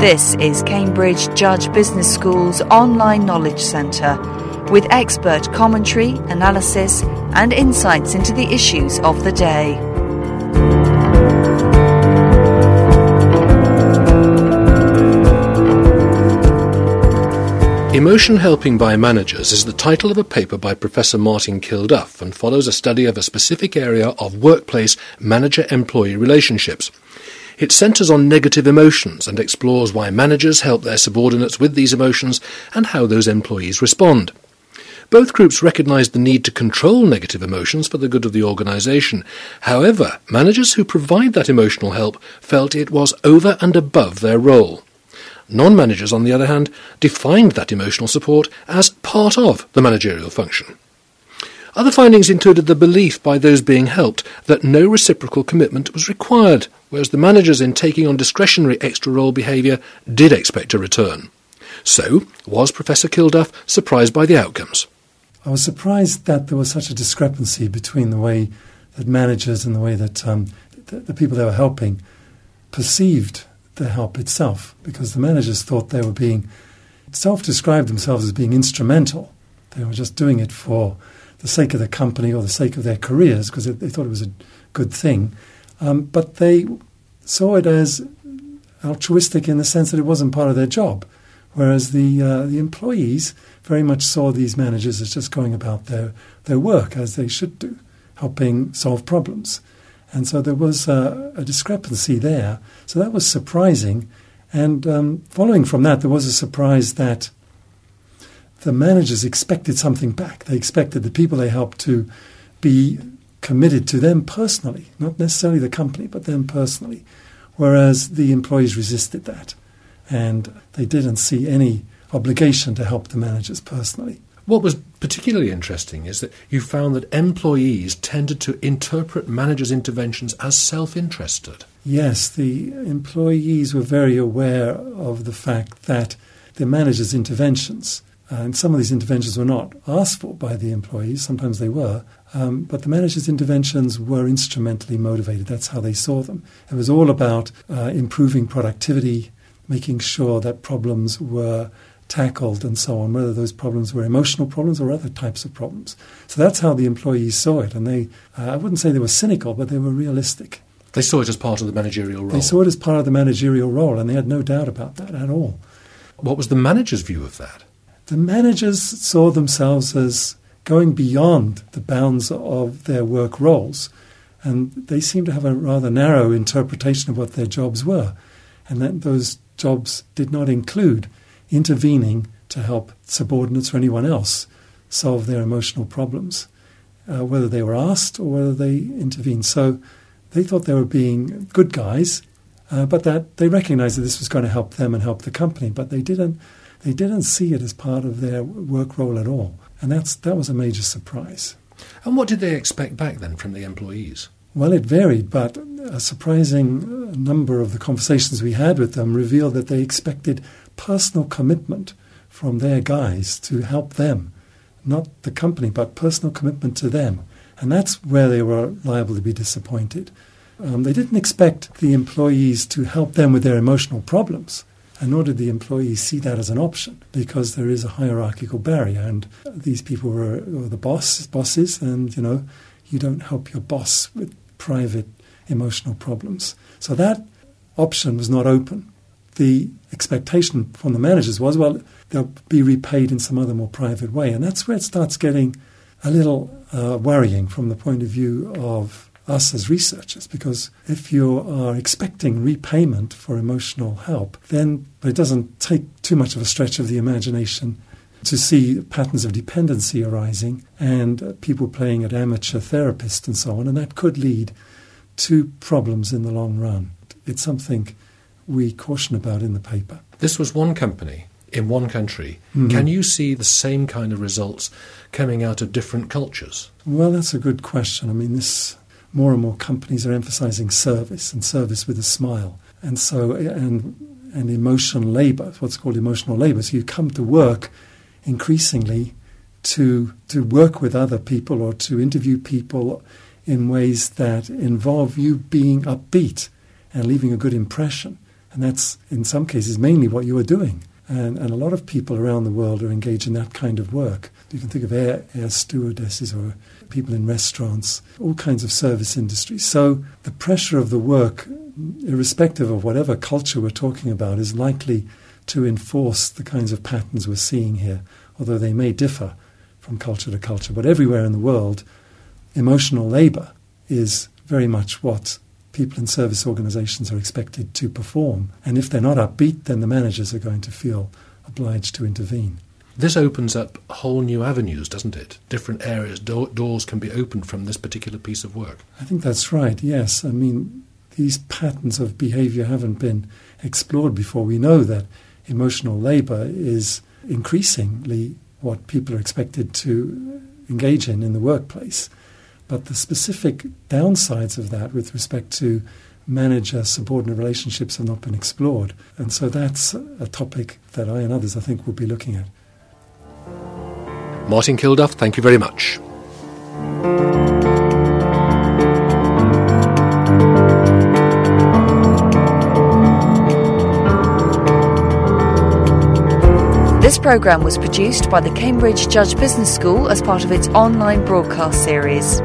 This is Cambridge Judge Business School's online knowledge centre with expert commentary, analysis, and insights into the issues of the day. Emotion Helping by Managers is the title of a paper by Professor Martin Kilduff and follows a study of a specific area of workplace manager employee relationships. It centres on negative emotions and explores why managers help their subordinates with these emotions and how those employees respond. Both groups recognised the need to control negative emotions for the good of the organisation. However, managers who provide that emotional help felt it was over and above their role. Non managers, on the other hand, defined that emotional support as part of the managerial function. Other findings included the belief by those being helped that no reciprocal commitment was required, whereas the managers in taking on discretionary extra role behaviour did expect a return. So, was Professor Kilduff surprised by the outcomes? I was surprised that there was such a discrepancy between the way that managers and the way that um, the, the people they were helping perceived the help itself because the managers thought they were being self described themselves as being instrumental. They were just doing it for the sake of the company or the sake of their careers because they thought it was a good thing. Um, but they saw it as altruistic in the sense that it wasn't part of their job. Whereas the, uh, the employees very much saw these managers as just going about their, their work as they should do, helping solve problems. And so there was a, a discrepancy there. So that was surprising. And um, following from that, there was a surprise that the managers expected something back. They expected the people they helped to be committed to them personally, not necessarily the company, but them personally. Whereas the employees resisted that. And they didn't see any obligation to help the managers personally. What was particularly interesting is that you found that employees tended to interpret managers' interventions as self interested. Yes, the employees were very aware of the fact that the managers' interventions, and some of these interventions were not asked for by the employees, sometimes they were, um, but the managers' interventions were instrumentally motivated. That's how they saw them. It was all about uh, improving productivity, making sure that problems were tackled and so on, whether those problems were emotional problems or other types of problems. So that's how the employees saw it. And they, uh, I wouldn't say they were cynical, but they were realistic. They saw it as part of the managerial role. They saw it as part of the managerial role, and they had no doubt about that at all. What was the manager's view of that? The managers saw themselves as going beyond the bounds of their work roles. And they seemed to have a rather narrow interpretation of what their jobs were. And that those jobs did not include intervening to help subordinates or anyone else solve their emotional problems, uh, whether they were asked or whether they intervened. So they thought they were being good guys, uh, but that they recognized that this was going to help them and help the company, but they didn't. They didn't see it as part of their work role at all, and that's that was a major surprise. And what did they expect back then from the employees? Well, it varied, but a surprising number of the conversations we had with them revealed that they expected personal commitment from their guys to help them, not the company, but personal commitment to them. And that's where they were liable to be disappointed. Um, they didn't expect the employees to help them with their emotional problems, and nor did the employees see that as an option because there is a hierarchical barrier, and these people were, were the boss, bosses, and you know you don't help your boss with private emotional problems. So that option was not open the expectation from the managers was, well, they'll be repaid in some other more private way. And that's where it starts getting a little uh, worrying from the point of view of us as researchers, because if you are expecting repayment for emotional help, then it doesn't take too much of a stretch of the imagination to see patterns of dependency arising and people playing at amateur therapists and so on, and that could lead to problems in the long run. It's something we caution about in the paper. This was one company in one country. Mm-hmm. Can you see the same kind of results coming out of different cultures? Well, that's a good question. I mean, this more and more companies are emphasizing service and service with a smile. And so, and, and emotional labor, what's called emotional labor. So you come to work increasingly to, to work with other people or to interview people in ways that involve you being upbeat and leaving a good impression. And that's, in some cases, mainly what you are doing. And, and a lot of people around the world are engaged in that kind of work. You can think of air, air stewardesses or people in restaurants, all kinds of service industries. So the pressure of the work, irrespective of whatever culture we're talking about, is likely to enforce the kinds of patterns we're seeing here, although they may differ from culture to culture. But everywhere in the world, emotional labor is very much what people in service organizations are expected to perform. And if they're not upbeat, then the managers are going to feel obliged to intervene. This opens up whole new avenues, doesn't it? Different areas, do- doors can be opened from this particular piece of work. I think that's right, yes. I mean, these patterns of behavior haven't been explored before. We know that emotional labor is increasingly what people are expected to engage in in the workplace. But the specific downsides of that with respect to manager subordinate relationships have not been explored. And so that's a topic that I and others, I think, will be looking at. Martin Kilduff, thank you very much. This programme was produced by the Cambridge Judge Business School as part of its online broadcast series.